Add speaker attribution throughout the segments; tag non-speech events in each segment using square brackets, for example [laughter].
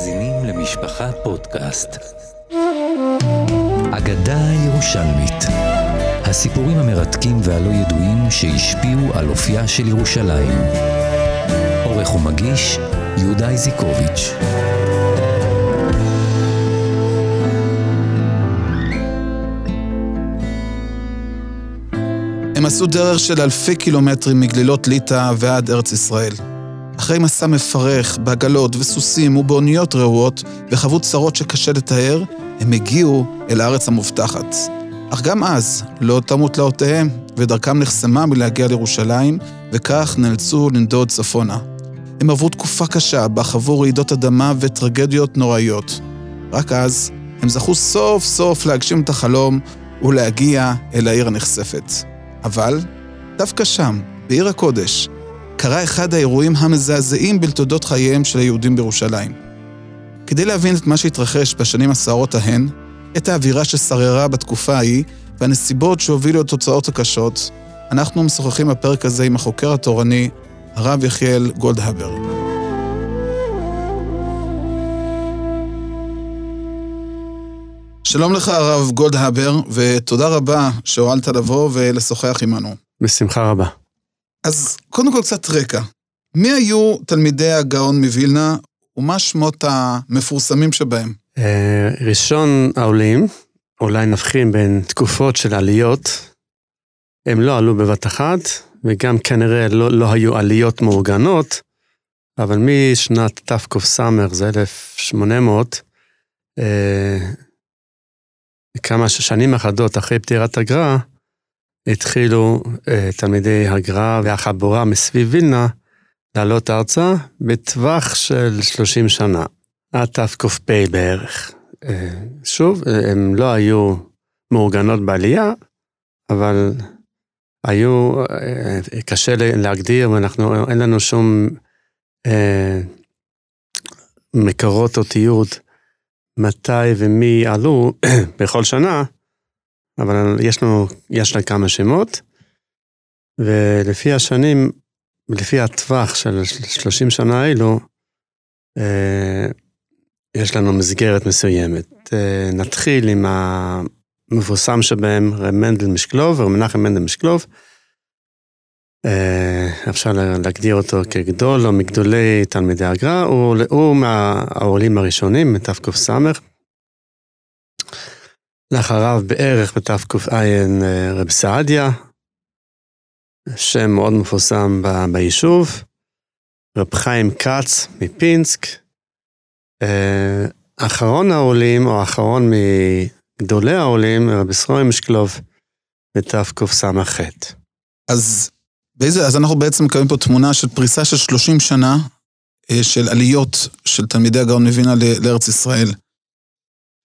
Speaker 1: מאזינים למשפחה פודקאסט. אגדה ירושלמית הסיפורים המרתקים והלא ידועים שהשפיעו על אופייה של ירושלים. עורך ומגיש יהודה איזיקוביץ'.
Speaker 2: הם עשו דרך של אלפי קילומטרים מגלילות ליטא ועד ארץ ישראל. אחרי מסע מפרך, בעגלות וסוסים ובאוניות רעועות, וחוו צרות שקשה לתאר, הם הגיעו אל הארץ המובטחת. אך גם אז לא תמו תלאותיהם, ודרכם נחסמה מלהגיע לירושלים, וכך נאלצו לנדוד צפונה. הם עברו תקופה קשה, בה חוו רעידות אדמה וטרגדיות נוראיות. רק אז הם זכו סוף סוף להגשים את החלום ולהגיע אל העיר הנחשפת. אבל, דווקא שם, בעיר הקודש, קרה אחד האירועים המזעזעים בתולדות חייהם של היהודים בירושלים. כדי להבין את מה שהתרחש בשנים הסערות ההן, את האווירה ששררה בתקופה ההיא והנסיבות שהובילו לתוצאות הקשות, אנחנו משוחחים בפרק הזה עם החוקר התורני, הרב יחיאל גולדהבר. שלום לך, הרב גולדהבר, ותודה רבה שהואלת לבוא ולשוחח עמנו.
Speaker 3: בשמחה רבה.
Speaker 2: אז קודם כל קצת רקע. מי היו תלמידי הגאון מווילנה, ומה שמות המפורסמים שבהם?
Speaker 3: אה, ראשון העולים, אולי נבחין בין תקופות של עליות, הם לא עלו בבת אחת, וגם כנראה לא, לא היו עליות מאורגנות, אבל משנת תקס, זה 1800, אה, כמה שנים אחדות אחרי פטירת הגר"א, התחילו אה, תלמידי הגר"א והחבורה מסביב וילנה לעלות ארצה בטווח של 30 שנה, עד תק"פ בערך. אה, שוב, הם לא היו מאורגנות בעלייה, אבל היו, אה, קשה להגדיר, ואנחנו, אין לנו שום אה, מקורות או תיעוד מתי ומי עלו [clears throat] בכל שנה, אבל יש לנו, יש לה כמה שמות, ולפי השנים, לפי הטווח של 30 שנה האלו, אה, יש לנו מסגרת מסוימת. אה, נתחיל עם המפורסם שבהם, רב מנדל משקלוב, רב מנחם מנדל משקלוב. אה, אפשר להגדיר אותו כגדול או מגדולי תלמידי הגר"א, הוא, הוא מהעולים הראשונים, מתק"ס. לאחריו בערך בתק"ע אה, רב סעדיה, שם מאוד מפורסם ביישוב, רב חיים כץ מפינסק, אה, אחרון העולים, או אחרון מגדולי העולים, רבי סרוי משקלוב, בתקס"ח.
Speaker 2: אז אז אנחנו בעצם מקבלים פה תמונה של פריסה של 30 שנה אה, של עליות של תלמידי הגאון מווינה לארץ ישראל.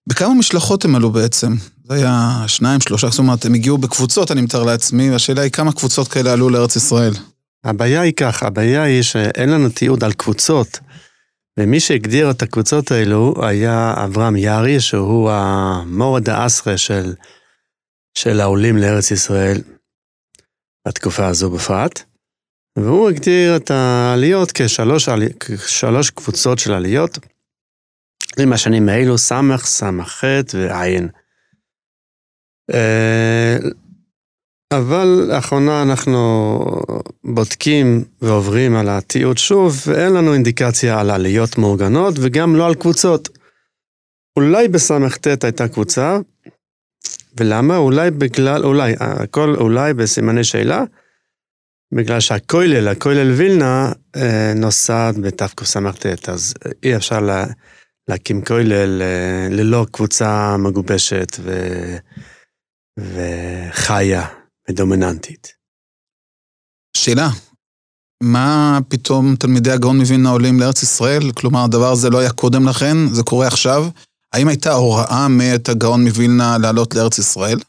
Speaker 2: בכמה משלחות הם עלו בעצם? זה היה שניים, שלושה, זאת אומרת, הם הגיעו בקבוצות, אני מתאר לעצמי, והשאלה היא כמה קבוצות כאלה עלו לארץ ישראל.
Speaker 3: הבעיה היא ככה, הבעיה היא שאין לנו תיעוד על קבוצות, ומי שהגדיר את הקבוצות האלו היה אברהם יארי, שהוא המורד האסרה של, של העולים לארץ ישראל, בתקופה הזו בפרט. והוא הגדיר את העליות כשלוש, כשלוש קבוצות של עליות. עם השנים האלו סמך, סמך ועין. אה, אבל לאחרונה אנחנו בודקים ועוברים על התיעוד שוב, ואין לנו אינדיקציה על עליות מאורגנות וגם לא על קבוצות. אולי בס"ט הייתה קבוצה, ולמה? אולי בגלל, אולי, הכל אולי בסימני שאלה, בגלל שהכולל, הכולל וילנה, אה, נוסד בתקס"ט, אז אי אפשר לה, להקים כולל ללא קבוצה מגובשת ו... וחיה ודומיננטית.
Speaker 2: שאלה, מה פתאום תלמידי הגאון מווילנה עולים לארץ ישראל? כלומר, הדבר הזה לא היה קודם לכן, זה קורה עכשיו. האם הייתה הוראה מאת הגאון מווילנה לעלות לארץ ישראל?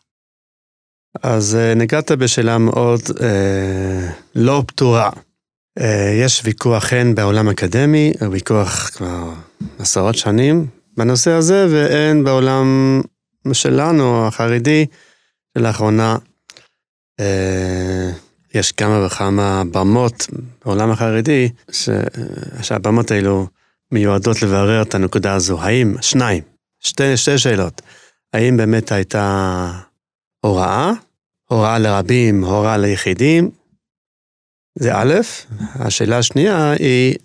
Speaker 3: אז אה, נגעת בשאלה מאוד אה, לא פתורה. אה, יש ויכוח הן בעולם אקדמי, ויכוח כבר עשרות שנים בנושא הזה, והן בעולם שלנו, החרדי, שלאחרונה אה, יש כמה וכמה במות בעולם החרדי, שהבמות האלו מיועדות לברר את הנקודה הזו. האם, שניים, שתי, שתי שאלות. האם באמת הייתה הוראה, הוראה לרבים, הוראה ליחידים? זה א', השאלה השנייה היא,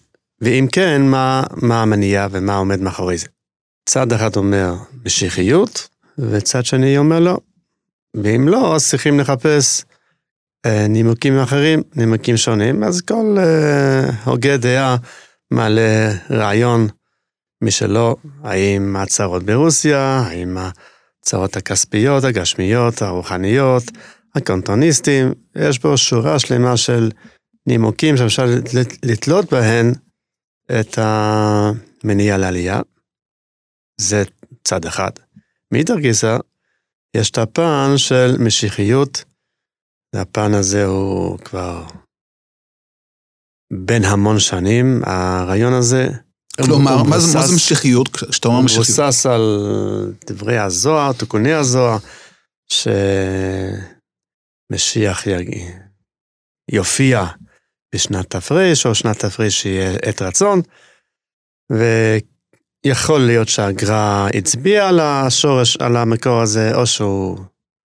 Speaker 3: ואם כן, מה, מה המניע ומה עומד מאחורי זה? צד אחד אומר משיחיות, וצד שני אומר לא. ואם לא, אז צריכים לחפש אה, נימוקים אחרים, נימוקים שונים, אז כל אה, הוגה דעה מעלה רעיון משלו, האם הצהרות ברוסיה, האם הצהרות הכספיות, הגשמיות, הרוחניות, הקונטוניסטים, יש פה שורה שלמה של נימוקים שאפשר לתלות בהן את המניע לעלייה. זה צד אחד. מאידך גיסא, יש את הפן של משיחיות, והפן הזה הוא כבר בין המון שנים, הרעיון הזה...
Speaker 2: כלומר, מה זה, מה זה משיחיות? כשאתה אומר משיחיות?
Speaker 3: הוא מבוסס על דברי הזוהר, תיקוני הזוהר, שמשיח יופיע בשנת תפריש, או שנת תפריש יהיה עת רצון, ויכול להיות שהגר"א הצביע על השורש, על המקור הזה, או שהוא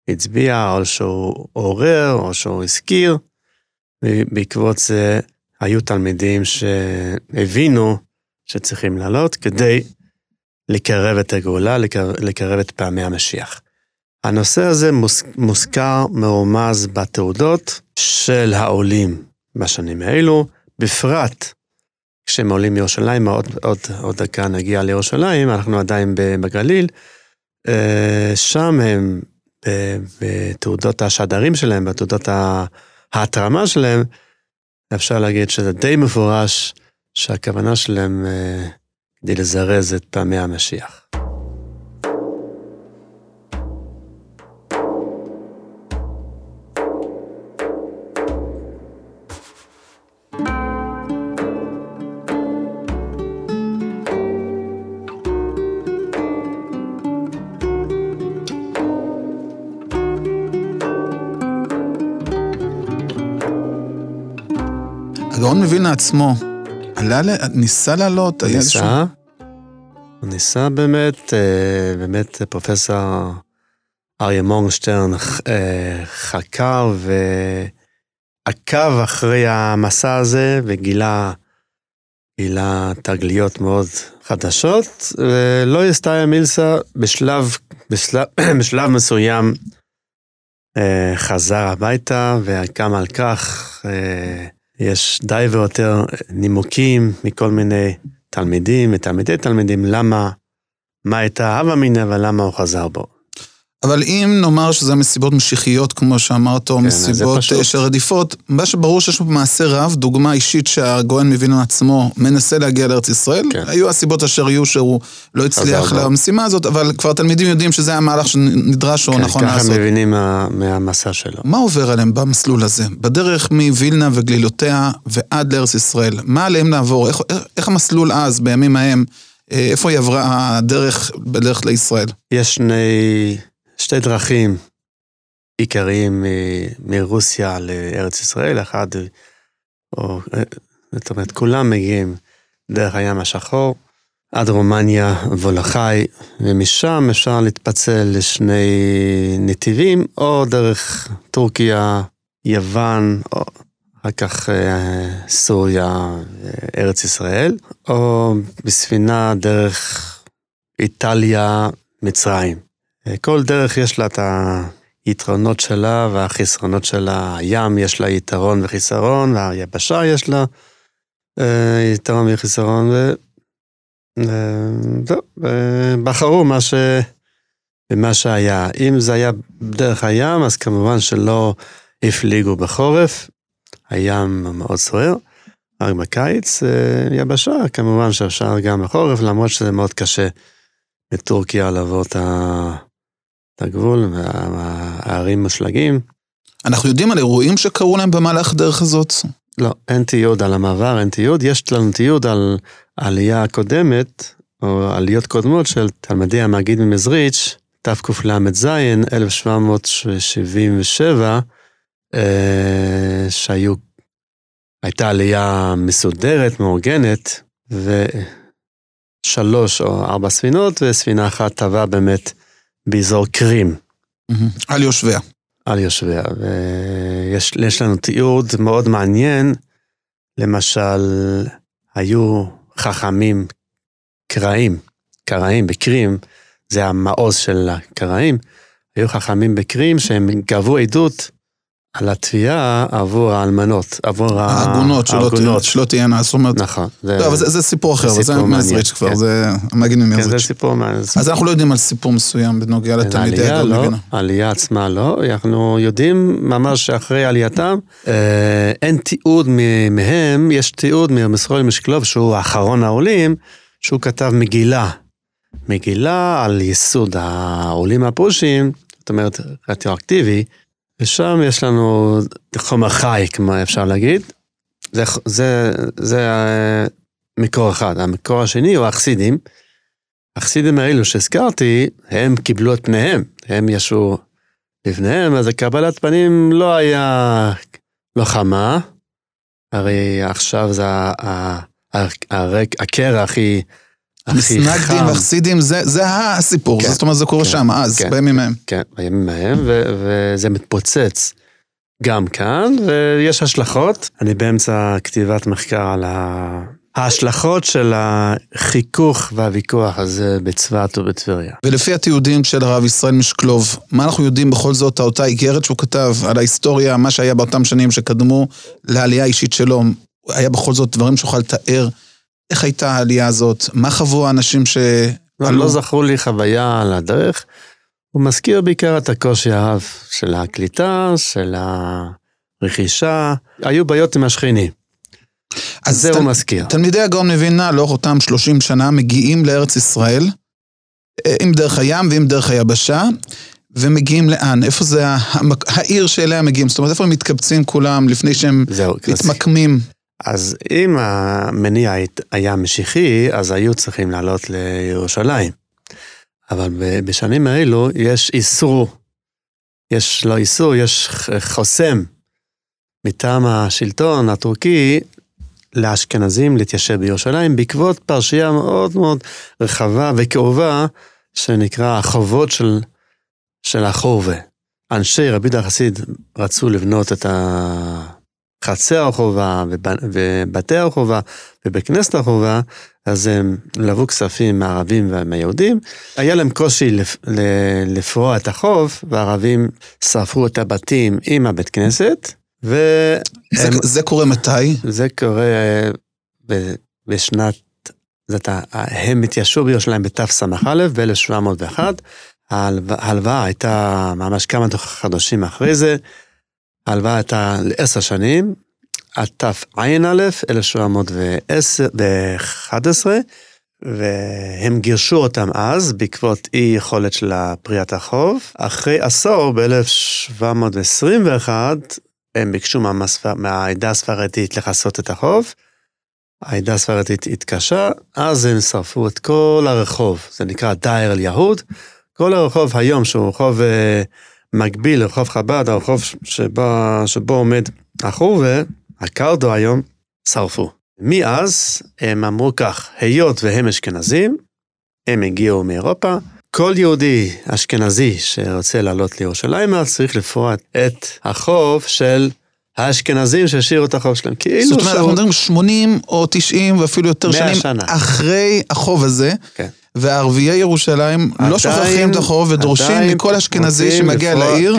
Speaker 3: הצביע, או שהוא עורר, או שהוא הזכיר, ובעקבות זה היו תלמידים שהבינו שצריכים לעלות כדי לקרב את הגאולה, לקרב, לקרב את פעמי המשיח. הנושא הזה מוזכר מרומז בתעודות של העולים בשנים האלו, בפרט כשהם עולים מירושלים, עוד, עוד, עוד דקה נגיע לירושלים, אנחנו עדיין בגליל, אה, שם הם, בתעודות השדרים שלהם, בתעודות ההתרמה שלהם, אפשר להגיד שזה די מפורש שהכוונה שלהם אה, כדי לזרז את פעמי המשיח.
Speaker 2: הגאון מווילנה עצמו, עלה, ניסה לעלות?
Speaker 3: הוא ניסה, הוא ניסה באמת, אה, באמת פרופסור אריה מורגנשטרן אה, חקר ועקב אחרי המסע הזה וגילה גילה תגליות מאוד חדשות, ולא יסתיה מילסה בשלב, בשלב, [clears throat] בשלב מסוים אה, חזר הביתה, וגם על כך יש די ויותר נימוקים מכל מיני תלמידים ותלמידי תלמידים, למה, מה הייתה הווה מיניה ולמה הוא חזר בו.
Speaker 2: אבל אם נאמר שזה מסיבות משיחיות, כמו שאמרת, או כן, מסיבות אה, של רדיפות, מה שברור שיש פה מעשה רב, דוגמה אישית שהגוהן מווילנה עצמו מנסה להגיע לארץ ישראל, כן. היו הסיבות אשר יהיו שהוא לא הצליח למשימה הזאת, אבל כבר תלמידים יודעים שזה המהלך שנדרש או כן, נכון לעשות.
Speaker 3: כן, ככה מבינים מה, מהמסע שלו.
Speaker 2: מה עובר עליהם במסלול הזה? בדרך מווילנה וגלילותיה ועד לארץ ישראל, מה עליהם לעבור? איך, איך המסלול אז, בימים ההם, אה, איפה היא עברה הדרך בדרך לישראל?
Speaker 3: יש שני... שתי דרכים עיקריים מרוסיה לארץ ישראל, אחד, או, זאת אומרת, כולם מגיעים דרך הים השחור עד רומניה וולחי, ומשם אפשר להתפצל לשני נתיבים, או דרך טורקיה, יוון, או אחר כך אה, סוריה וארץ ישראל, או בספינה דרך איטליה, מצרים. כל דרך יש לה את היתרונות שלה והחסרונות שלה. הים יש לה יתרון וחיסרון, והיבשה יש לה אה, יתרון וחיסרון, וזהו, בחרו מה, ש... מה שהיה. אם זה היה דרך הים, אז כמובן שלא הפליגו בחורף, הים מאוד סוער. רק בקיץ, אה, יבשה, כמובן שאפשר גם בחורף, למרות שזה מאוד קשה מטורקיה לעבור את ה... את הגבול, והערים מושלגים.
Speaker 2: אנחנו יודעים על אירועים שקרו להם במהלך הדרך הזאת?
Speaker 3: לא, אין תיעוד על המעבר, אין תיעוד. יש לנו תיעוד על העלייה הקודמת, או עליות קודמות של תלמידי המגיד ממזריץ', תקל"ז, 1777, אה, שהיו, הייתה עלייה מסודרת, מאורגנת, שלוש או ארבע ספינות, וספינה אחת טבעה באמת באזור קרים.
Speaker 2: על יושביה.
Speaker 3: על יושביה, ויש לנו תיעוד מאוד מעניין, למשל, היו חכמים קראים, קראים בקרים, זה המעוז של הקראים, היו חכמים בקרים שהם גבו עדות על התביעה עבור האלמנות, עבור
Speaker 2: העגונות, שלא, שלא תהיינה, זאת אומרת...
Speaker 3: נכון.
Speaker 2: זה, לא, אבל זה, זה סיפור אחר, זה, מזריץ' כבר. זה המגן ממזריץ'.
Speaker 3: כן, זה סיפור מעניין.
Speaker 2: אז אנחנו לא יודעים על סיפור מסוים בנוגע לתלמידי
Speaker 3: הדור לא, מבינה. העלייה עצמה לא, אנחנו יודעים ממש שאחרי עלייתם, אה, אין תיעוד מהם, יש תיעוד מרמסרול משקלוב, שהוא האחרון העולים, שהוא כתב מגילה. מגילה על ייסוד העולים הפרושים, זאת אומרת, רטרואקטיבי, ושם יש לנו חומר חי, כמו אפשר להגיד. זה, זה, זה מקור אחד. המקור השני הוא החסידים. החסידים האלו שהזכרתי, הם קיבלו את פניהם, הם ישבו לפניהם, אז הקבלת פנים לא היה לוחמה, הרי עכשיו זה הקרע הכי
Speaker 2: מסנגדים וחסידים, זה, זה הסיפור, כן, זאת אומרת זה קורה כן, שם, אז, כן, בימים ההם.
Speaker 3: כן, בימים ההם, וזה מתפוצץ גם כאן, ויש השלכות. אני באמצע כתיבת מחקר על. ההשלכות של החיכוך והוויכוח הזה בצפת ובטבריה.
Speaker 2: ולפי התיעודים של הרב ישראל משקלוב, מה אנחנו יודעים בכל זאת, אותה איגרת שהוא כתב על ההיסטוריה, מה שהיה באותם שנים שקדמו לעלייה האישית שלו, היה בכל זאת דברים שיוכל לתאר איך הייתה העלייה הזאת? מה חוו האנשים ש...
Speaker 3: לא, לא זכרו לי חוויה על הדרך. הוא מזכיר בעיקר את הקושי הרב של הקליטה, של הרכישה. היו בעיות עם השכנים. אז זה ת... הוא מזכיר.
Speaker 2: תלמידי הגאון מווילנה לאורך אותם 30 שנה מגיעים לארץ ישראל, אה, עם דרך הים ועם דרך היבשה, ומגיעים לאן? איפה זה העיר שאליה מגיעים? זאת אומרת, איפה הם מתקבצים כולם לפני שהם זהו, מתמקמים?
Speaker 3: אז אם המניע היה משיחי, אז היו צריכים לעלות לירושלים. אבל בשנים האלו יש איסור, יש לא איסור, יש חוסם מטעם השלטון הטורקי לאשכנזים להתיישב בירושלים בעקבות פרשייה מאוד מאוד רחבה וכאובה שנקרא החובות של, של החורבה. אנשי רבי דה חסיד רצו לבנות את ה... חצר החובה ובתי החובה ובית כנסת החובה, אז הם לבו כספים מהערבים ומהיהודים. היה להם קושי לפ... לפרוע את החוב, והערבים שרפו את הבתים עם הבית כנסת, ו...
Speaker 2: זה, הם... זה קורה מתי?
Speaker 3: זה קורה ב... בשנת... זאת, הם התיישבו בירושלים בתס"א ב-1701. ההלוואה הייתה ממש כמה חודשים אחרי זה. ההלוואה הייתה לעשר שנים, עד תע"א, 1711, והם גירשו אותם אז בעקבות אי יכולת של פריעת החוב. אחרי עשור, ב-1721, הם ביקשו מהעדה הספרדית לכסות את החוב. העדה הספרדית התקשה, אז הם שרפו את כל הרחוב, זה נקרא דייר אל יהוד. כל הרחוב היום, שהוא רחוב אה, מקביל לרחוב חב"ד, הרחוב שבו, שבו עומד החורבה, הקרדו היום, שרפו. מאז הם אמרו כך, היות והם אשכנזים, הם הגיעו מאירופה, כל יהודי אשכנזי שרוצה לעלות לירושלים, אז צריך לפרוע את החוב של האשכנזים שהשאירו את החוב שלהם.
Speaker 2: כאילו זאת אומרת, אנחנו מדברים 80 או 90 ואפילו יותר שנים שנה. אחרי החוב הזה. כן. וערביי ירושלים עדיין, לא שוכחים את החוב ודורשים מכל אשכנזי שמגיע לעיר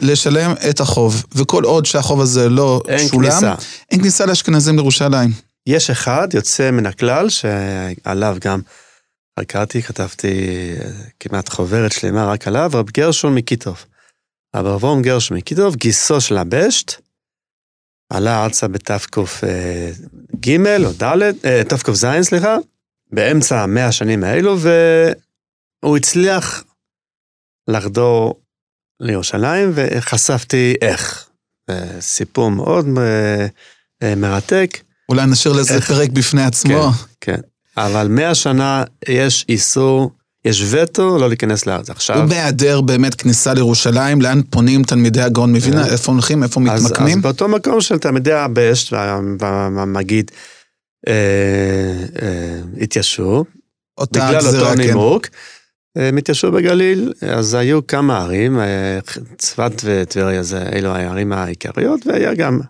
Speaker 2: לשלם את החוב. וכל עוד שהחוב הזה לא אין שולם, כניסה. אין כניסה לאשכנזים לירושלים.
Speaker 3: יש אחד יוצא מן הכלל שעליו גם חקרתי, כתבתי כמעט חוברת שלמה רק עליו, רב גרשון מקיטוב. רב אברום גרשון מקיטוב, גיסו של הבשט, עלה ארצה בתק"ג או ד', אה, תק"ז, סליחה, באמצע המאה השנים האלו, והוא הצליח לחדור לירושלים, וחשפתי איך. סיפור מאוד אה, אה, מרתק.
Speaker 2: אולי נשאיר לזה איך... פרק בפני עצמו.
Speaker 3: כן, כן. אבל מאה שנה יש איסור, יש וטו לא להיכנס לארץ. עכשיו...
Speaker 2: ובהיעדר באמת כניסה לירושלים, לאן פונים תלמידי הגאון מווילנה? כן. איפה הולכים? איפה מתמקמים?
Speaker 3: אז באותו מקום של תלמידי הבשט והמגיד. אה, אה, התיישבו,
Speaker 2: אותה
Speaker 3: בגלל אותו
Speaker 2: כן.
Speaker 3: נימוק, הם התיישבו בגליל, אז היו כמה ערים, אה, צפת וטבריה זה אלו הערים העיקריות, והיה גם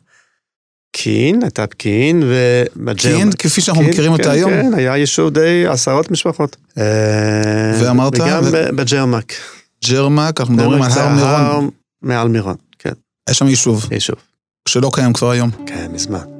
Speaker 3: פקיעין, הייתה פקיעין ובג'רמק.
Speaker 2: פקיעין, כפי שאנחנו
Speaker 3: כן,
Speaker 2: מכירים אותה
Speaker 3: כן,
Speaker 2: היום.
Speaker 3: כן, היה יישוב די עשרות משפחות. אה,
Speaker 2: ואמרת?
Speaker 3: וגם
Speaker 2: ו-
Speaker 3: בג'רמק.
Speaker 2: ג'רמק, אנחנו מדברים על הר מירון.
Speaker 3: מעל מירון, כן,
Speaker 2: יש שם יישוב,
Speaker 3: יישוב.
Speaker 2: שלא קיים כבר היום.
Speaker 3: כן, מזמן.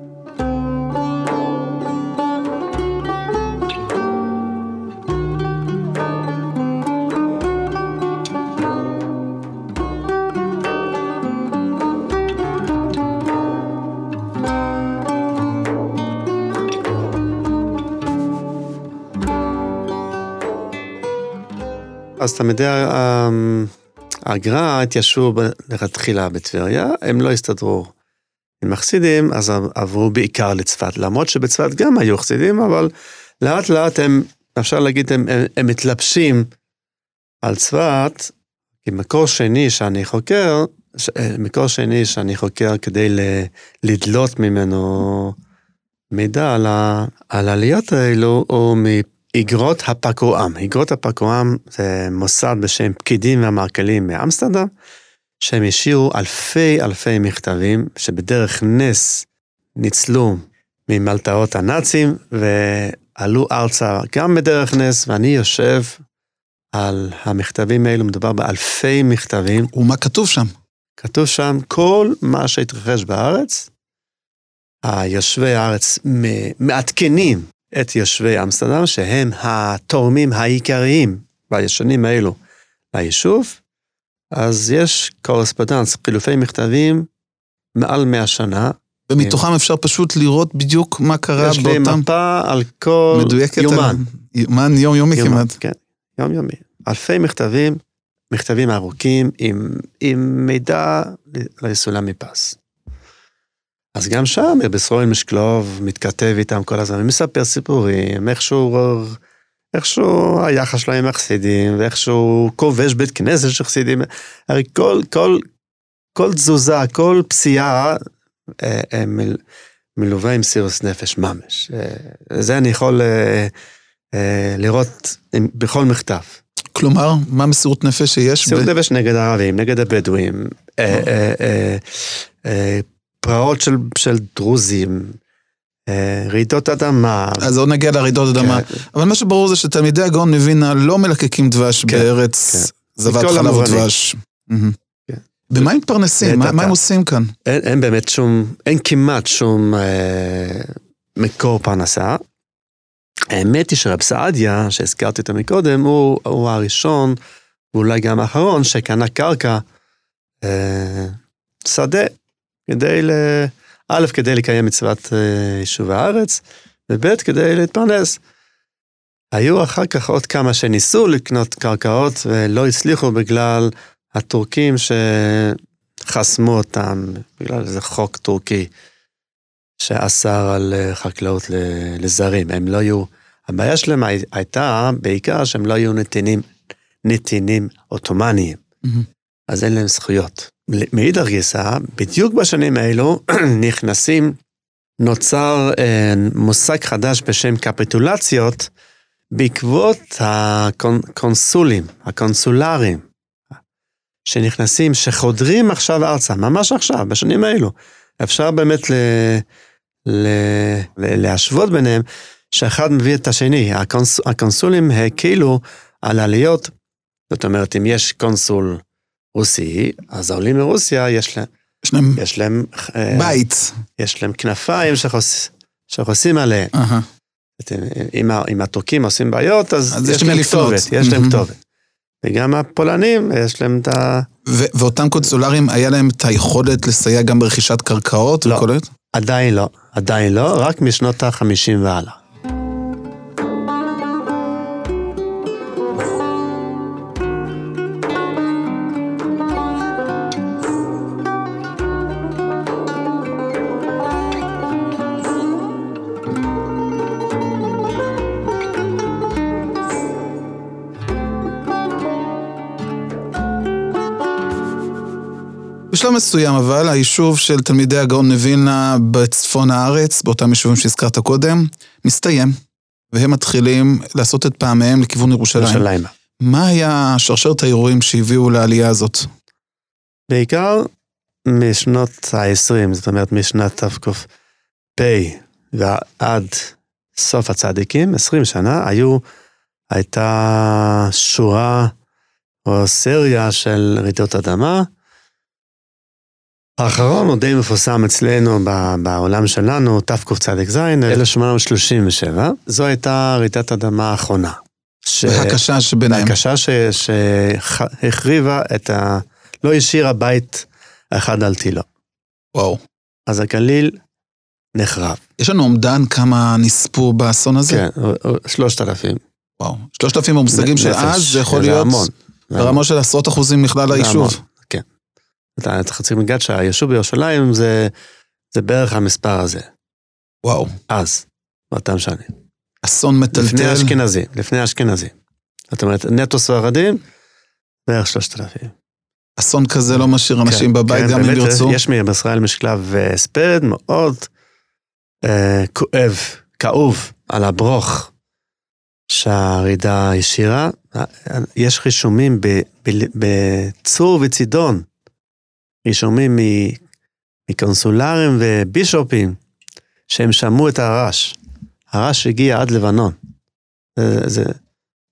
Speaker 3: אז תלמידי הגר"א התיישבו לכתחילה בטבריה, הם לא הסתדרו עם החסידים, אז עברו בעיקר לצפת, למרות שבצפת גם היו חסידים, אבל לאט לאט הם, אפשר להגיד, הם, הם, הם מתלבשים על צפת, כי מקור שני שאני חוקר, ש- אה, מקור שני שאני חוקר כדי ל, לדלות ממנו מידע על, ה, על העליות האלו, הוא מאגרות הפקועם. אגרות הפקועם זה מוסד בשם פקידים והמעקלים מאמסטרדם, שהם השאירו אלפי אלפי מכתבים, שבדרך נס ניצלו ממלתעות הנאצים, ועלו ארצה גם בדרך נס, ואני יושב על המכתבים האלו, מדובר באלפי מכתבים.
Speaker 2: ומה כתוב שם?
Speaker 3: כתוב שם כל מה שהתרחש בארץ, היושבי הארץ מעדכנים את יושבי אמסטרדם, שהם התורמים העיקריים בישנים האלו ליישוב, אז יש קורספונדנס, חילופי מכתבים מעל 100 שנה.
Speaker 2: ומתוכם אפשר פשוט לראות בדיוק מה קרה
Speaker 3: יש לי
Speaker 2: באותם...
Speaker 3: מפה על כל
Speaker 2: מדויקת.
Speaker 3: יומן.
Speaker 2: על- יומן יומיומי
Speaker 3: יומן,
Speaker 2: כמעט.
Speaker 3: כן, יומיומי. אלפי מכתבים, מכתבים ארוכים עם, עם מידע לסולם מפס. אז גם שם בסרואל משקלוב מתכתב איתם כל הזמן, מספר סיפורים, איכשהו, איכשהו היחס שלו עם החסידים, ואיכשהו כובש בית כנסת של חסידים. הרי כל, כל, כל תזוזה, כל פסיעה, אה, אה, מל, מלווה עם סירוס נפש ממש. אה, זה אני יכול אה, אה, לראות עם- בכל מכתב.
Speaker 2: כלומר, מה מסירות נפש שיש?
Speaker 3: סירות
Speaker 2: ב-
Speaker 3: נפש נגד הערבים, נגד הבדואים, אה, אה, אה, אה, פרעות של, של דרוזים, אה, רעידות אדמה.
Speaker 2: אז עוד נגיע לרעידות אדמה.
Speaker 3: כן,
Speaker 2: אבל מה שברור זה שתלמידי הגאון מווילנה לא מלקקים דבש
Speaker 3: כן,
Speaker 2: בארץ
Speaker 3: כן.
Speaker 2: זבת חלב. ודבש.
Speaker 3: כן.
Speaker 2: במה הם מתפרנסים? מה מה הם. עושים כאן?
Speaker 3: אין, אין באמת שום, אין כמעט שום אה, מקור פרנסה. האמת היא שרב סעדיה, שהזכרתי אותו מקודם, הוא, הוא הראשון, ואולי גם האחרון, שקנה קרקע, אה, שדה, כדי ל... א', כדי לקיים מצוות אה, יישוב הארץ, וב', כדי להתפרנס. היו אחר כך עוד כמה שניסו לקנות קרקעות ולא הצליחו בגלל הטורקים שחסמו אותם, בגלל איזה חוק טורקי שאסר על אה, חקלאות לזרים. הם לא היו, הבעיה שלהם הי- הייתה בעיקר שהם לא היו נתינים, נתינים עות'מאניים.
Speaker 2: מהמם.
Speaker 3: אז אין להם זכויות. מאידך גיסא, בדיוק בשנים האלו [clears throat] נכנסים, נוצר אה, מושג חדש בשם קפיטולציות, בעקבות הקונסולים, הקונסולרים, שנכנסים, שחודרים עכשיו ארצה, ממש עכשיו, בשנים האלו. אפשר באמת ל, ל, ל, להשוות ביניהם, שאחד מביא את השני. הקונס, הקונסולים הקלו על עליות, זאת אומרת, אם יש קונסול רוסי, אז העולים מרוסיה, יש להם,
Speaker 2: יש להם
Speaker 3: יש להם, אה,
Speaker 2: בית.
Speaker 3: יש להם כנפיים שחוס, שחוסים עליהם. אם, הטורקים עושים בעיות, אז,
Speaker 2: אז
Speaker 3: יש להם. כתובת, יש להם
Speaker 2: מהמם.
Speaker 3: כתובת. וגם הפולנים, יש להם את ה...
Speaker 2: ואותם קונסולרים, היה להם את היכולת לסייע גם ברכישת קרקעות?
Speaker 3: לא. עדיין לא, עדיין לא, רק משנות ה-50 והלאה.
Speaker 2: בשלב מסוים אבל, היישוב של תלמידי הגאון מווילנה בצפון הארץ, באותם יישובים שהזכרת קודם, מסתיים. והם מתחילים לעשות את פעמיהם לכיוון ירושלים.
Speaker 3: ירושלים.
Speaker 2: מה היה שרשרת האירועים שהביאו לעלייה הזאת?
Speaker 3: בעיקר משנות ה-20, זאת אומרת משנת תק"פ ועד סוף הצדיקים, 20 שנה, היו, הייתה שורה או סריה של רעידות אדמה. האחרון הוא די מפורסם אצלנו בעולם שלנו, תקצ"ז, 1837. זו הייתה רעידת אדמה האחרונה.
Speaker 2: ש... הקשה שביניהם.
Speaker 3: הקשה שהחריבה את ה... לא השאירה בית אחד על תילו.
Speaker 2: וואו.
Speaker 3: אז הגליל נחרב.
Speaker 2: יש לנו אומדן כמה נספו באסון הזה?
Speaker 3: כן, שלושת אלפים.
Speaker 2: וואו. שלושת אלפים במושגים של אז, זה יכול להיות...
Speaker 3: המון.
Speaker 2: ברמה של עשרות אחוזים מכלל היישוב.
Speaker 3: כן. אתה צריך להגיד שהיישוב בירושלים זה, זה בערך המספר הזה.
Speaker 2: וואו.
Speaker 3: אז, באותם שנים.
Speaker 2: אסון מטלטל.
Speaker 3: לפני אשכנזי, לפני אשכנזי. זאת אומרת, נטו ספרדים, בערך שלושת אלפים.
Speaker 2: אסון כזה לא משאיר אנשים
Speaker 3: כן,
Speaker 2: בבית
Speaker 3: כן,
Speaker 2: גם אם ירצו.
Speaker 3: יש בישראל משכב אה, הספד מאוד אה, כואב, כאוב, על הברוך שהרעידה השאירה. אה, יש רישומים ב- ב- בצור וצידון, רישומים מקונסולרים ובישופים, שהם שמעו את הרעש. הרעש הגיע עד לבנון. זה, זה,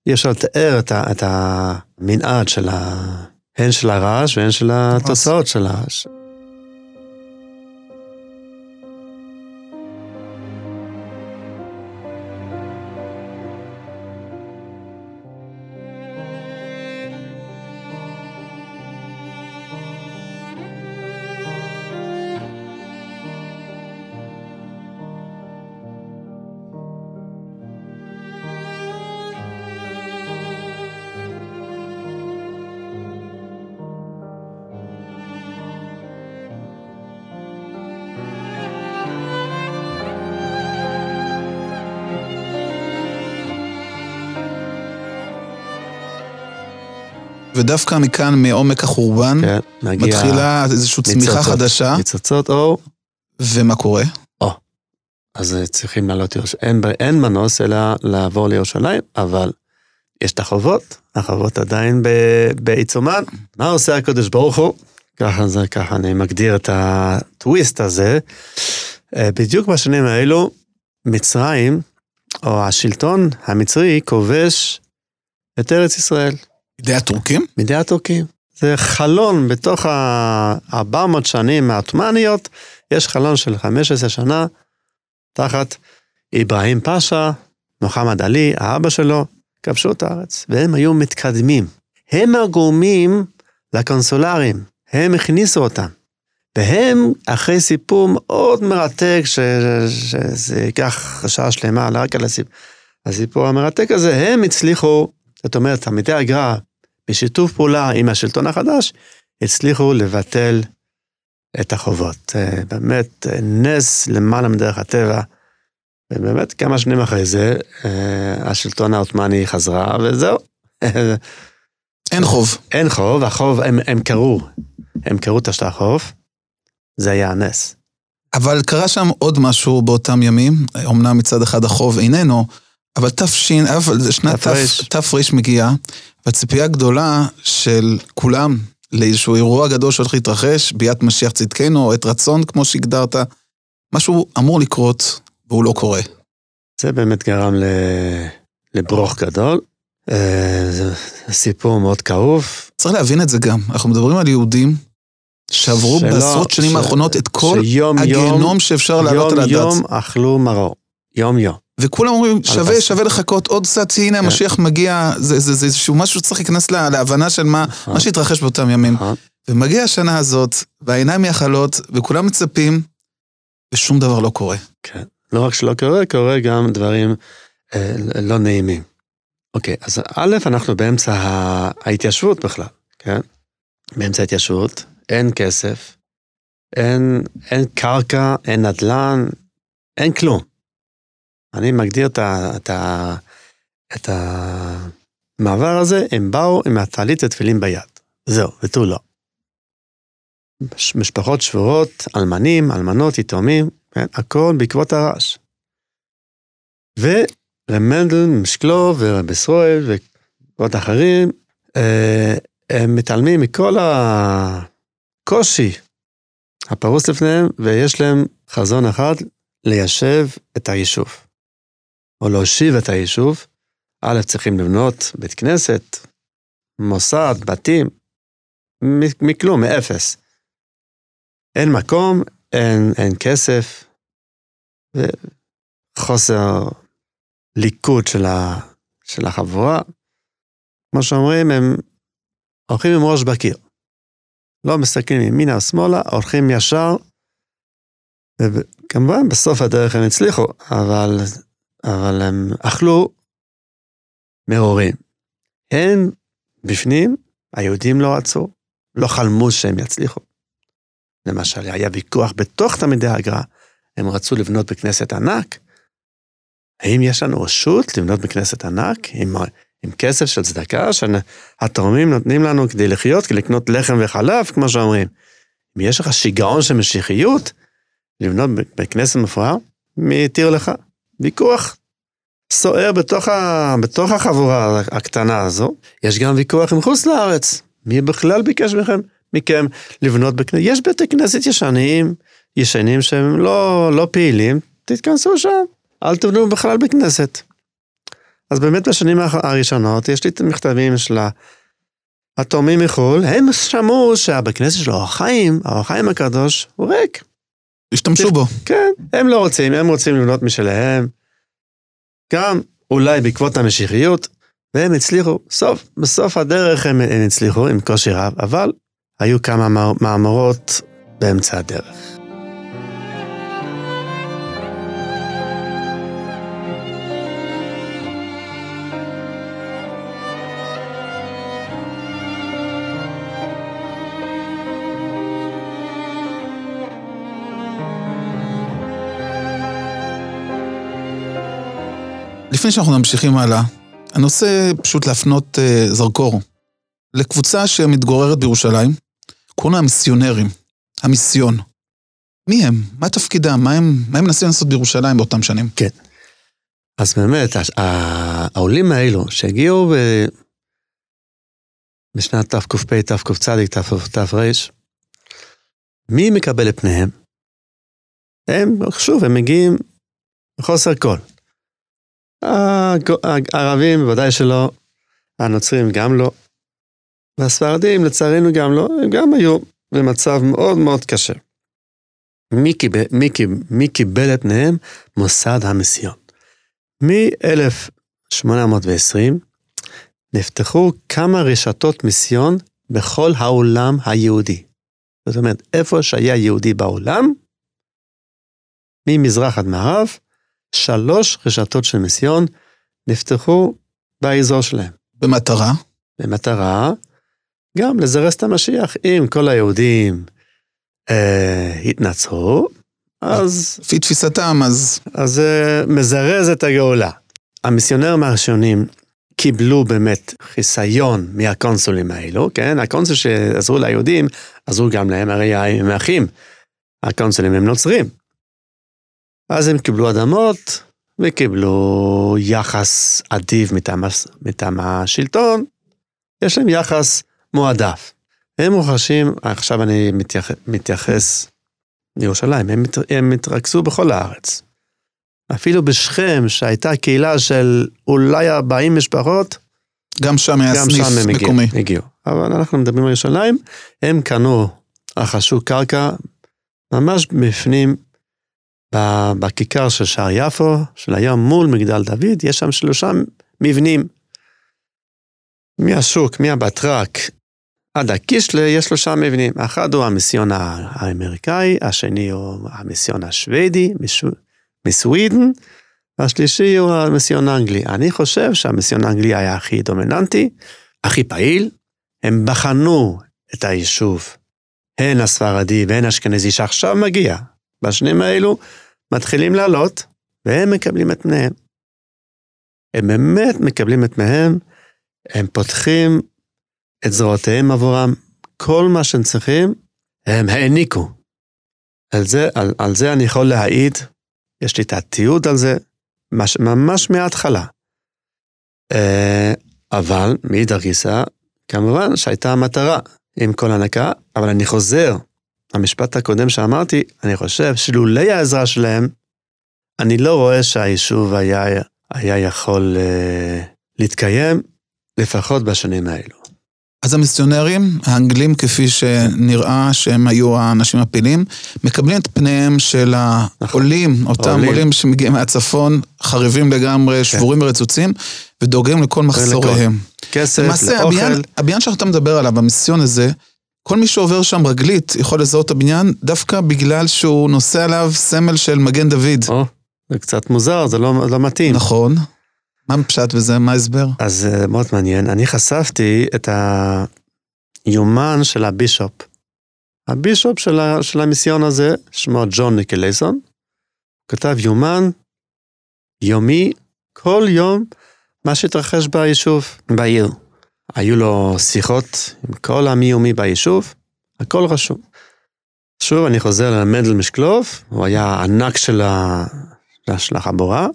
Speaker 3: אי אפשר לתאר את, ה, את המנעד של ה... הן של הרעש והן של התוצאות של הרעש.
Speaker 2: ודווקא מכאן, מעומק החורבן,
Speaker 3: כן, מגיע
Speaker 2: מתחילה איזושהי צמיחה
Speaker 3: ניצוצות.
Speaker 2: חדשה,
Speaker 3: ניצוצות אור,
Speaker 2: ומה קורה?
Speaker 3: אז צריכים לעלות ירושלים. אין, אין מנוס אלא לעבור לירושלים, אבל יש את החובות, החובות עדיין ב- בעיצומן. מה עושה הקדוש ברוך הוא? ככה זה, ככה אני מגדיר את הטוויסט הזה. אה, בדיוק בשנים האלו, מצרים, או השלטון המצרי, כובש את ארץ ישראל.
Speaker 2: בידי הטורקים?
Speaker 3: מידי הטורקים. זה חלון בתוך ה-400 שנים העות'מאניות, יש חלון של 15 שנה תחת אברהים פאשה, מוחמד עלי, האבא שלו, כבשו את הארץ, והם היו מתקדמים. הם הגורמים לקונסולרים, הם הכניסו אותם. והם, אחרי סיפור מאוד מרתק, ש- שזה ייקח שעה שלמה רק על הסיפור, המרתק הזה, הם הצליחו, זאת אומרת, עמיתי הגר"א, בשיתוף פעולה עם השלטון החדש, הצליחו לבטל את החובות. אה, באמת, אה, נס למעלה מדרך הטבע. ובאמת, כמה שנים אחרי זה, אה, השלטון העות'מאני חזרה, וזהו. [laughs]
Speaker 2: אין חוב.
Speaker 3: אין חוב, החוב, הם, הם קראו, הם קראו את החוב, זה היה הנס.
Speaker 2: אבל קרה שם עוד משהו באותם ימים, אמנם מצד אחד החוב איננו, אבל תש... אבל שנת
Speaker 3: תר"ש.
Speaker 2: תר מגיעה, והציפייה גדולה של כולם לאיזשהו אירוע גדול שהולך להתרחש, ביאת משיח צדקנו, עת רצון, כמו שהגדרת, משהו אמור לקרות, והוא לא קורה.
Speaker 3: זה באמת גרם. לברוך גדול. אה, זה סיפור מאוד כאוב.
Speaker 2: צריך להבין את זה גם, אנחנו מדברים על יהודים שעברו
Speaker 3: שלא-
Speaker 2: בעשרות שנים
Speaker 3: ש-
Speaker 2: האחרונות את כל
Speaker 3: שיום
Speaker 2: הגיהנום
Speaker 3: יום,
Speaker 2: שאפשר להעלות על
Speaker 3: יום
Speaker 2: הדעת.
Speaker 3: יום אכלו מרור. יום יום.
Speaker 2: וכולם אומרים, שווה. שווה לחכות עוד קצת, הנה
Speaker 3: כן.
Speaker 2: המשיח מגיע, זה, איזשהו משהו שצריך להיכנס לה, להבנה של מה,
Speaker 3: נכון.
Speaker 2: מה שהתרחש באותם ימים.
Speaker 3: נכון.
Speaker 2: ומגיעה השנה הזאת, והעיניים מייחלות, וכולם מצפים, ושום דבר לא קורה.
Speaker 3: כן. לא רק שלא קורה, קורה גם דברים אה, לא נעימים. אוקיי, אז א', אנחנו באמצע ההתיישבות בכלל, כן? באמצע ההתיישבות, אין כסף, אין, אין קרקע, אין נדל"ן, אין כלום. אני מגדיר את, ה, את, ה, את המעבר הזה, הם באו עם הטלית ותפילין ביד. זהו, ותו לא. מש- משפחות שבורות, אלמנים, אלמנות, יתומים, כן, הכל בעקבות הרעש. רב מנדל, משקלו ורב ישראל ועוד אחרים, אה, הם מתעלמים מכל הקושי הפרוס לפניהם, ויש להם חזון אחד, ליישב את היישוב, או להושיב את היישוב. א', צריכים לבנות בית כנסת, מוסד, בתים, מכלום, מאפס. אין מקום, אין, אין כסף, וחוסר ליכוד של, ה, של החבורה. כמו שאומרים, הם הולכים עם ראש בקיר. לא מסתכלים ימינה או שמאלה, הולכים ישר, וכמובן בסוף הדרך הם הצליחו, אבל, אבל הם אכלו מרורים. הם בפנים, היהודים לא רצו, לא חלמו שהם יצליחו. למשל, היה ויכוח בתוך תלמידי הגר"א, הם רצו לבנות בכנסת ענק. האם יש לנו רשות לבנות בכנסת ענק עם, עם כסף של צדקה שהתורמים נותנים לנו כדי לחיות, כדי לקנות לחם וחלב, כמו שאומרים? אם יש לך שיגעון של משיחיות, לבנות בכנסת מפואר, מי התיר לך? ויכוח סוער בתוך, ה... בתוך החבורה הקטנה הזו. יש גם ויכוח עם חוץ לארץ. מי בכלל ביקש מכם, מכם לבנות בכנסת? יש בתי כנסת ישנים, ישנים שהם לא, לא פעילים, תתכנסו שם, אל תבנו בכלל בכנסת. אז באמת בשנים הראשונות יש לי את המכתבים של התורמים מחו"ל, הם שמעו שהבכנסת של אור החיים, האור החיים הקדוש, הוא ריק.
Speaker 2: השתמשו בו.
Speaker 3: כן, הם לא רוצים, הם רוצים לבנות משלהם. גם אולי בעקבות המשיחיות, והם הצליחו, סוף, בסוף הדרך הם, הם הצליחו עם קושי רב, אבל היו כמה מאמרות באמצע הדרך.
Speaker 2: לפני שאנחנו ממשיכים הלאה, אני רוצה פשוט להפנות uh, זרקור לקבוצה שמתגוררת בירושלים, קוראים לה המיסיונרים, המיסיון. מי הם? מה תפקידם? מה הם, מה הם מנסים לעשות בירושלים באותם שנים?
Speaker 3: כן. אז באמת, העולים האלו שהגיעו ב... בשנת תקפ, תקצ, תר, מי מקבל את פניהם? הם, שוב, הם מגיעים בחוסר כל. הערבים בוודאי שלא, הנוצרים גם לא, והספרדים לצערנו גם לא, הם גם היו במצב מאוד מאוד קשה. מי קיבל, מי, מי קיבל את פניהם? מוסד המיסיון. מ-1820 נפתחו כמה רשתות מיסיון בכל העולם היהודי. זאת אומרת, איפה שהיה יהודי בעולם, ממזרח עד מערב, שלוש רשתות של מיסיון נפתחו באזור שלהם.
Speaker 2: במטרה?
Speaker 3: במטרה גם לזרז את המשיח. אם כל היהודים אה, התנצרו, אז...
Speaker 2: לפי תפיסתם, אז...
Speaker 3: אז זה אה, מזרז את הגאולה. המיסיונרים הראשונים קיבלו באמת חיסיון מהקונסולים האלו, כן? הקונסול שעזרו ליהודים, עזרו גם להם, הרי הם אחים. הקונסולים הם נוצרים. אז הם קיבלו אדמות וקיבלו יחס אדיב מטעם, מטעם השלטון, יש להם יחס מועדף. הם רוכשים, עכשיו אני מתייח, מתייחס לירושלים, הם, הם התרכזו בכל הארץ. אפילו בשכם, שהייתה קהילה של אולי 40 משפחות,
Speaker 2: גם שם היה סניף מקומי.
Speaker 3: הגיעו, הגיעו. אבל אנחנו מדברים על ירושלים, הם קנו, רכשו קרקע ממש בפנים בכיכר של שער יפו, של היום מול מגדל דוד, יש שם שלושה מבנים. מהשוק, מהבטרק עד הקישלה, יש שלושה מבנים. אחד הוא המיסיון האמריקאי, השני הוא המיסיון השוודי, מסווידן, והשלישי הוא המיסיון האנגלי. אני חושב שהמיסיון האנגלי היה הכי דומיננטי, הכי פעיל. הם בחנו את היישוב, הן הספרדי והן האשכנזי שעכשיו מגיע, בשנים האלו מתחילים לעלות, והם מקבלים את פניהם. הם באמת מקבלים את פניהם, הם פותחים את זרועותיהם עבורם, כל מה שהם צריכים, הם העניקו. על זה, על, על זה אני יכול להעיד, יש לי את התיעוד על זה, מש, ממש מההתחלה. אה, אבל מאידך גיסא, כמובן שהייתה המטרה עם כל הנקה, אבל אני חוזר המשפט הקודם שאמרתי, אני חושב שלולי העזרה שלהם, אני לא רואה שהיישוב היה, היה יכול uh, להתקיים, לפחות בשנים האלו.
Speaker 2: אז המיסיונרים, האנגלים, כפי שנראה שהם היו האנשים הפעילים, מקבלים את פניהם של העולים, נכון. אותם עולים. עולים שמגיעים מהצפון, חרבים לגמרי, כן. שבורים ורצוצים, ודואגים לכל מחסוריהם.
Speaker 3: כסף, למעשה,
Speaker 2: לאוכל. למעשה, הבניין שאתה מדבר עליו, המיסיון הזה, כל מי שעובר שם רגלית יכול לזהות את הבניין דווקא בגלל שהוא נושא עליו סמל של מגן דוד.
Speaker 3: או, זה קצת מוזר, זה לא, לא מתאים.
Speaker 2: נכון. מה מפשט בזה? מה ההסבר?
Speaker 3: אז uh, מאוד מעניין. אני חשפתי את היומן של הבישופ. הבישופ של, ה, של המיסיון הזה, שמו ג'ון ניקלייסון, כתב יומן יומי, כל יום, מה שהתרחש ביישוב, בעיר. היו לו שיחות עם כל המיומי ביישוב, הכל רשום. שוב, אני חוזר למנדל משקלוב, הוא היה ענק של, ה... של החבורה,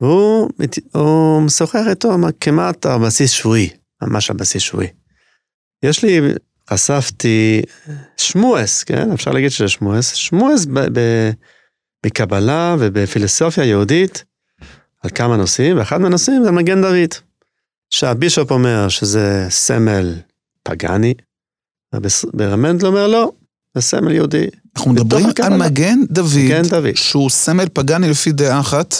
Speaker 3: והוא הוא משוחח איתו כמעט על בסיס שבועי, ממש על בסיס שבועי. יש לי, חשפתי שמואס, כן? אפשר להגיד שזה שמואס, שמואס בקבלה ובפילוסופיה יהודית על כמה נושאים, ואחד מהנושאים זה מגן דוד. שהבישופ אומר שזה סמל פגאני, ברמנדל אומר לא, זה סמל יהודי.
Speaker 2: אנחנו מדברים על מגן דוד, מגן דוד, שהוא סמל פגאני לפי דעה אחת.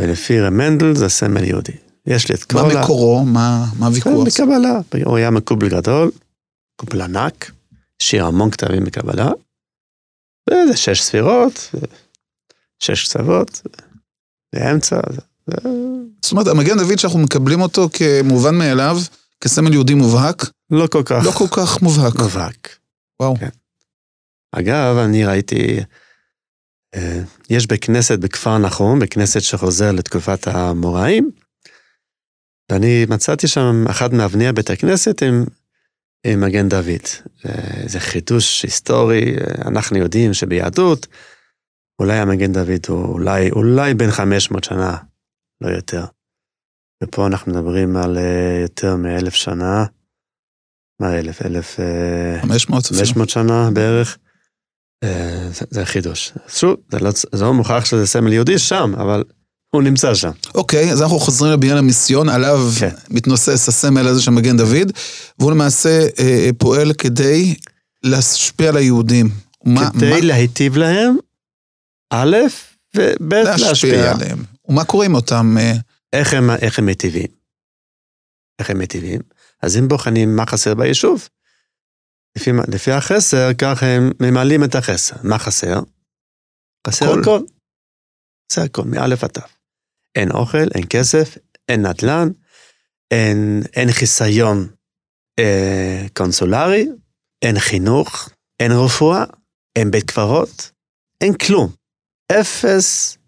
Speaker 3: ולפי רמנדל זה סמל יהודי. יש לי את כל
Speaker 2: ה... מה מקורו? מה הוויכוח?
Speaker 3: כן, בקבלה. הוא היה מקובל גדול, מקובל ענק, שיר המון כתבים בקבלה, וזה שש ספירות, שש קצוות, באמצע,
Speaker 2: זאת אומרת, המגן דוד שאנחנו מקבלים אותו כמובן מאליו, כסמל יהודי מובהק?
Speaker 3: לא כל כך.
Speaker 2: לא כל כך מובהק.
Speaker 3: מובהק.
Speaker 2: וואו. כן.
Speaker 3: אגב, אני ראיתי, אה, יש בכנסת בכפר נחום, בכנסת שחוזר לתקופת המוראים, ואני מצאתי שם אחת מאבני בית הכנסת עם, עם מגן דוד. זה חידוש היסטורי, אנחנו יודעים שביהדות, אולי המגן דוד הוא אולי, אולי בין 500 שנה לא יותר. ופה אנחנו מדברים על uh, יותר מאלף שנה, מה אלף? אלף...
Speaker 2: אה, חמש מאות. חמש
Speaker 3: מאות שנה בערך. Uh, זה, זה חידוש. שוב, זה לא, זה לא מוכרח שזה סמל יהודי שם, אבל הוא נמצא שם.
Speaker 2: אוקיי, okay, אז אנחנו חוזרים לבניין המיסיון, עליו okay. כן. מתנוסס הסמל הזה של מגן דוד, והוא למעשה uh, פועל כדי להשפיע על היהודים.
Speaker 3: כדי מה, להיטיב להם, א', וב' להשפיע. להשפיע עליהם.
Speaker 2: ומה קורה עם אותם... אה,
Speaker 3: איך הם, איך הם מטיבים? איך הם מטיבים? אז אם בוחנים מה חסר ביישוב, לפי, לפי החסר, כך הם ממלאים את החסר. מה חסר? חסר הכל. הכל. זה הכל, מאלף עד תו. אין אוכל, אין כסף, אין נדל"ן, אין, אין חיסיון אה, קונסולרי, אין חינוך, אין רפואה, אין בית קברות, אין כלום. אפס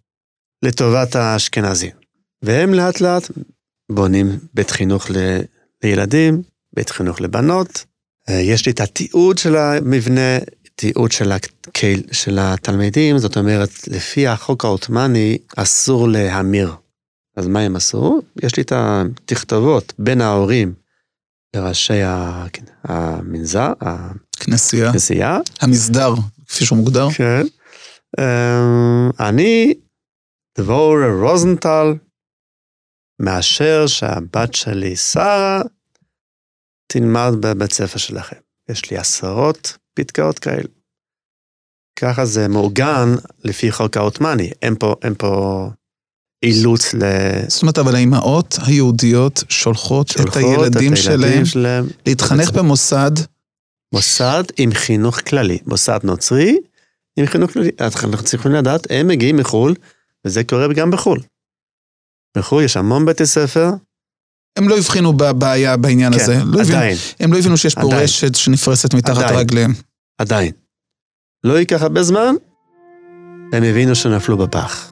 Speaker 3: לטובת האשכנזים. והם לאט לאט בונים בית חינוך ל... לילדים, בית חינוך לבנות. אה, יש לי את התיעוד של המבנה, תיעוד של, הקהיל, של התלמידים, זאת אומרת, לפי החוק העות'מאני אסור להמיר. אז מה הם עשו? יש לי את התכתובות בין ההורים לראשי המנזר,
Speaker 2: הכנסייה,
Speaker 3: הכנסייה.
Speaker 2: המסדר, כפי שהוא מוגדר.
Speaker 3: כן. אה, אני דבורה רוזנטל, מאשר שהבת שלי, שרה, תלמד בבית ספר שלכם. יש לי עשרות פתקאות כאלה. ככה זה מעוגן לפי חוק העות'מאני, אין פה, אין פה אילוץ ל...
Speaker 2: זאת אומרת, אבל האימהות היהודיות שולחות, שולחות את הילדים, את הילדים שלהם, שלהם להתחנך בצ... במוסד.
Speaker 3: מוסד עם חינוך כללי, מוסד נוצרי עם חינוך כללי. אנחנו צריכים לדעת, הם מגיעים מחו"ל, וזה קורה גם בחו"ל. בחו"ל יש המון בתי ספר.
Speaker 2: הם לא הבחינו בבעיה בעניין
Speaker 3: כן,
Speaker 2: הזה.
Speaker 3: לא עדיין.
Speaker 2: הבינו, הם לא הבינו שיש פה עדיין. רשת שנפרסת מתחת עדיין. רגליהם.
Speaker 3: עדיין. לא ייקח הרבה זמן, הם הבינו שנפלו בפח.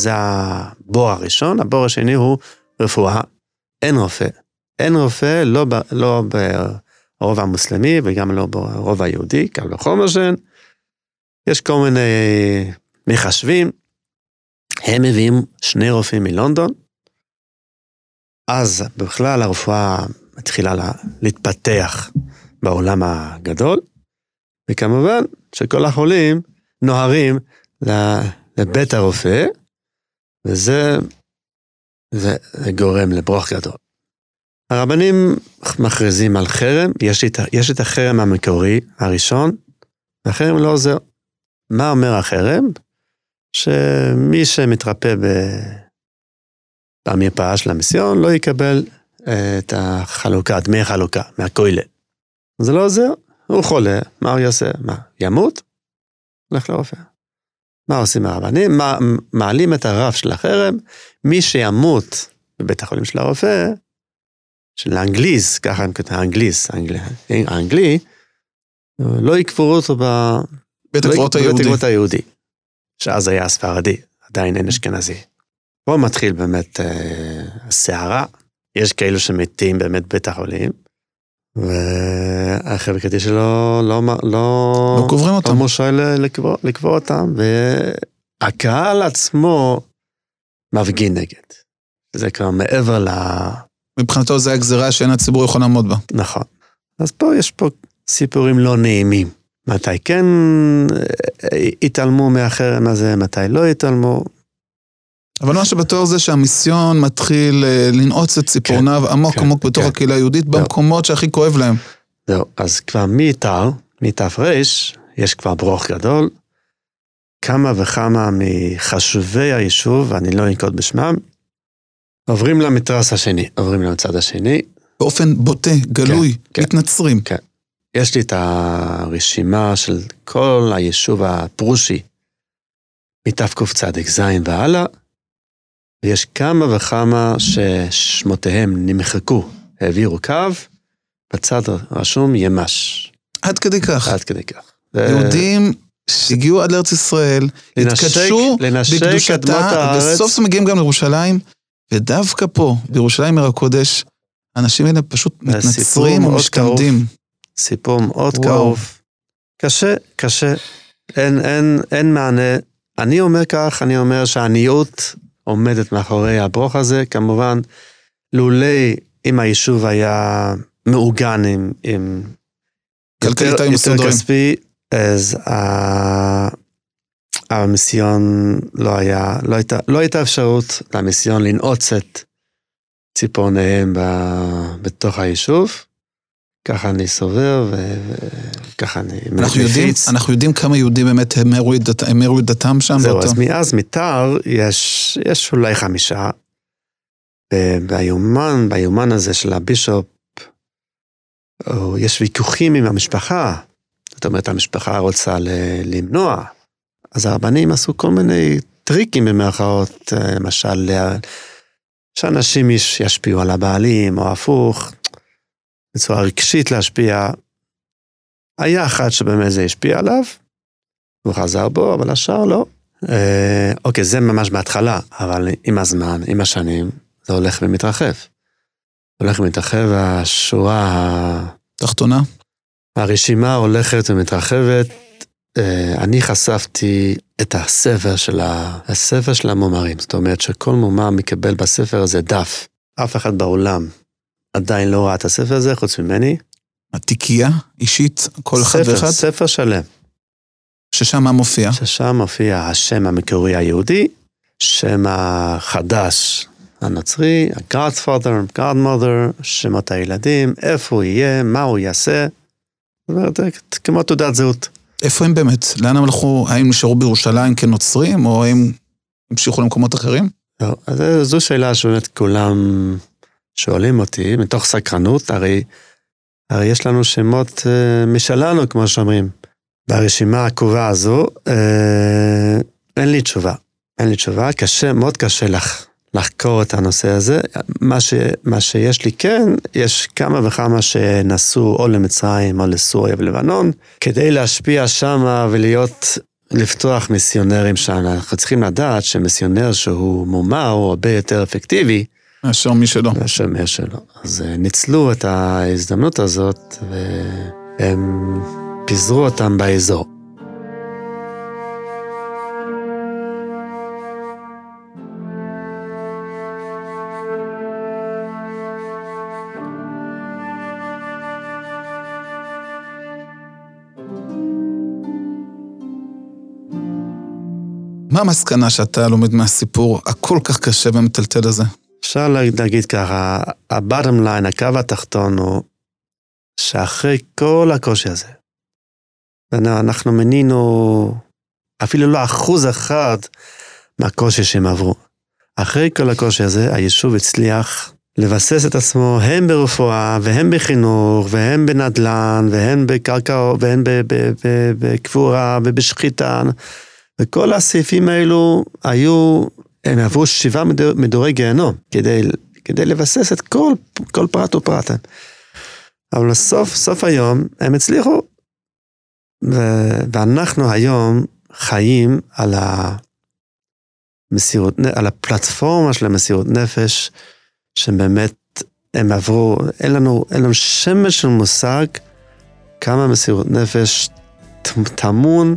Speaker 3: זה הבור הראשון, הבור השני הוא רפואה, אין רופא. אין רופא, לא, ב, לא ברוב המוסלמי וגם לא ברוב היהודי, קל וחומר שאין. יש כל מיני מחשבים, הם מביאים שני רופאים מלונדון, אז בכלל הרפואה מתחילה לה, להתפתח בעולם הגדול, וכמובן שכל החולים נוהרים לבית הרופא, וזה זה, זה גורם לברוך גדול. הרבנים מכריזים על חרם, יש את, יש את החרם המקורי הראשון, והחרם לא עוזר. מה אומר החרם? שמי שמתרפא ב... במרפאה של המיסיון לא יקבל אה, את החלוקה, דמי חלוקה, מהכולל. זה לא עוזר, הוא חולה, מה הוא יעשה? מה, ימות? הולך לרופא. מה עושים הרבנים? מעלים את הרף של החרם, מי שימות בבית החולים של הרופא, של האנגליז, ככה הם כותבים, האנגליז, האנגלי, לא יקברו אותו
Speaker 2: בבית לא הקברות היהודי.
Speaker 3: הקברות היהודי, שאז היה הספרדי, עדיין אין אשכנזי. פה מתחיל באמת אה, הסערה, יש כאלו שמתים באמת בבית החולים, והחבר'ה קדישא לא, לא, לא,
Speaker 2: לא קוברים אותם.
Speaker 3: לא מורשה לקבור, לקבור אותם, והקהל עצמו מפגין נגד. זה כבר מעבר ל...
Speaker 2: מבחינתו זה הגזירה שאין הציבור יכול לעמוד בה.
Speaker 3: נכון. אז פה יש פה סיפורים לא נעימים. מתי כן אה, התעלמו מהחרם הזה, מתי לא התעלמו.
Speaker 2: אבל מה שבטוח זה שהמיסיון מתחיל אה, לנעוץ את ציפורניו כן, עמוק כן, עמוק בתוך כן. הקהילה היהודית, במקומות שהכי כואב להם.
Speaker 3: זהו, אז כבר מתר, מתר, יש כבר ברוך גדול. כמה וכמה מחשובי היישוב, אני לא אנקוט בשמם, עוברים למתרס השני, עוברים לצד השני.
Speaker 2: באופן בוטה, גלוי, כן, כן, מתנצרים.
Speaker 3: כן. יש לי את הרשימה של כל היישוב הפרושי, מתקצ"ז והלאה, ויש כמה וכמה ששמותיהם נמחקו, העבירו קו, בצד רשום ימ"ש.
Speaker 2: עד כדי כך.
Speaker 3: עד כדי כך.
Speaker 2: יהודים שהגיעו עד לארץ ישראל, התקדשו בקדושתה, ובסוף הם מגיעים גם לירושלים, ודווקא פה, בירושלים עיר הקודש, האנשים האלה פשוט מתנצרים ומשתמדים.
Speaker 3: סיפור מאוד כאוב. קשה, קשה. אין, אין, אין מענה. אני אומר כך, אני אומר שהעניות עומדת מאחורי הברוך הזה, כמובן, לולי אם היישוב היה מעוגן עם, עם
Speaker 2: יותר, יותר
Speaker 3: כספי, אז המיסיון לא היה, לא הייתה, לא הייתה אפשרות למיסיון לנעוץ את ציפורניהם בתוך היישוב. ככה אני סובר וככה אני
Speaker 2: אנחנו יודעים, אנחנו יודעים כמה יהודים באמת המרו את, דת, את דתם שם.
Speaker 3: זהו, אז מאז מתר יש, יש אולי חמישה. ביומן, ביומן הזה של הבישופ, יש ויכוחים עם המשפחה. זאת אומרת, המשפחה רוצה למנוע. אז הרבנים עשו כל מיני טריקים במרכאות, אה, למשל, שאנשים ישפיעו על הבעלים, או הפוך. בצורה רגשית להשפיע. היה אחד שבאמת זה השפיע עליו, הוא חזר בו, אבל השאר לא. אה, אוקיי, זה ממש בהתחלה, אבל עם הזמן, עם השנים, זה הולך ומתרחב. הולך ומתרחב, השורה...
Speaker 2: תחתונה?
Speaker 3: הרשימה הולכת ומתרחבת. אה, אני חשפתי את הספר של, ה... הספר של המומרים, זאת אומרת שכל מומר מקבל בספר הזה דף. אף אחד בעולם עדיין לא ראה את הספר הזה, חוץ ממני.
Speaker 2: התיקייה אישית, כל
Speaker 3: אחד
Speaker 2: ואחד?
Speaker 3: ספר, ספר שלם.
Speaker 2: ששם מה מופיע?
Speaker 3: ששם מופיע השם המקורי היהודי, שם החדש הנוצרי, ה-Godfather, Godmother, שמות הילדים, איפה הוא יהיה, מה הוא יעשה. זאת אומרת, כמו תעודת זהות.
Speaker 2: איפה הם באמת? לאן הם הלכו? האם נשארו בירושלים כנוצרים, או האם המשיכו למקומות אחרים?
Speaker 3: לא, אז זו שאלה שבאמת כולם שואלים אותי, מתוך סקרנות, הרי, הרי יש לנו שמות אה, משלנו, כמו שאומרים. ברשימה העקובה הזו, אה, אין לי תשובה. אין לי תשובה, קשה, מאוד קשה לך לחקור את הנושא הזה. מה, ש, מה שיש לי כן, יש כמה וכמה שנסעו או למצרים או לסוריה ולבנון, כדי להשפיע שמה ולהיות לפתוח מיסיונרים שם. אנחנו צריכים לדעת שמיסיונר שהוא מומר הוא הרבה יותר אפקטיבי.
Speaker 2: מאשר מי שלא.
Speaker 3: מאשר מי שלא. אז אה, ניצלו את ההזדמנות הזאת והם פיזרו אותם באזור.
Speaker 2: מה המסקנה שאתה לומד מהסיפור הכל כך קשה ומטלטל הזה?
Speaker 3: אפשר להגיד ככה, ה-bottom line, הקו התחתון הוא שאחרי כל הקושי הזה, אנחנו מנינו אפילו לא אחוז אחד מהקושי שהם עברו. אחרי כל הקושי הזה, היישוב הצליח לבסס את עצמו הן ברפואה, והן בחינוך, והן בנדל"ן, והן בקרקע, והן בקבורה ובשחיטה. וכל הסעיפים האלו היו, הם עברו שבעה מדורי גיהנום, כדי, כדי לבסס את כל, כל פרט ופרט. אבל לסוף, סוף היום, הם הצליחו. ו, ואנחנו היום חיים על המסירות, על הפלטפורמה של המסירות נפש, שבאמת הם עברו, אין לנו, אין לנו שמץ של מושג כמה מסירות נפש טמון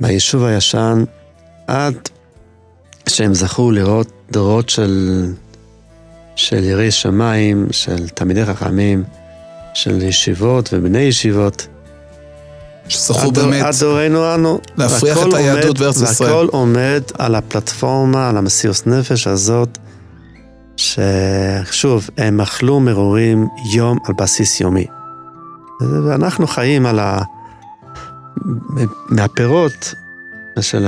Speaker 3: ביישוב הישן, עד שהם זכו לראות דורות של, של יראי שמיים, של תלמידי חכמים, של ישיבות ובני ישיבות.
Speaker 2: שזכו באמת
Speaker 3: עד דורנו אנו.
Speaker 2: להפריח את היהדות בארץ ישראל.
Speaker 3: והכל עומד על הפלטפורמה, על המסירות נפש הזאת, ששוב, הם אכלו מרורים יום על בסיס יומי. ואנחנו חיים על ה... מהפירות של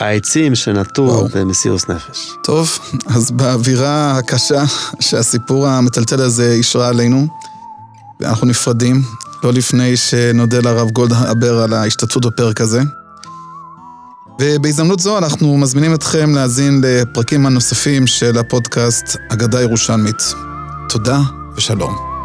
Speaker 3: העצים שנטו במסירות נפש.
Speaker 2: טוב, אז באווירה הקשה שהסיפור המטלטל הזה אישרה עלינו, ואנחנו נפרדים, לא לפני שנודה לרב גולדהבר על ההשתתפות בפרק הזה. ובהזדמנות זו אנחנו מזמינים אתכם להאזין לפרקים הנוספים של הפודקאסט אגדה ירושלמית. תודה ושלום.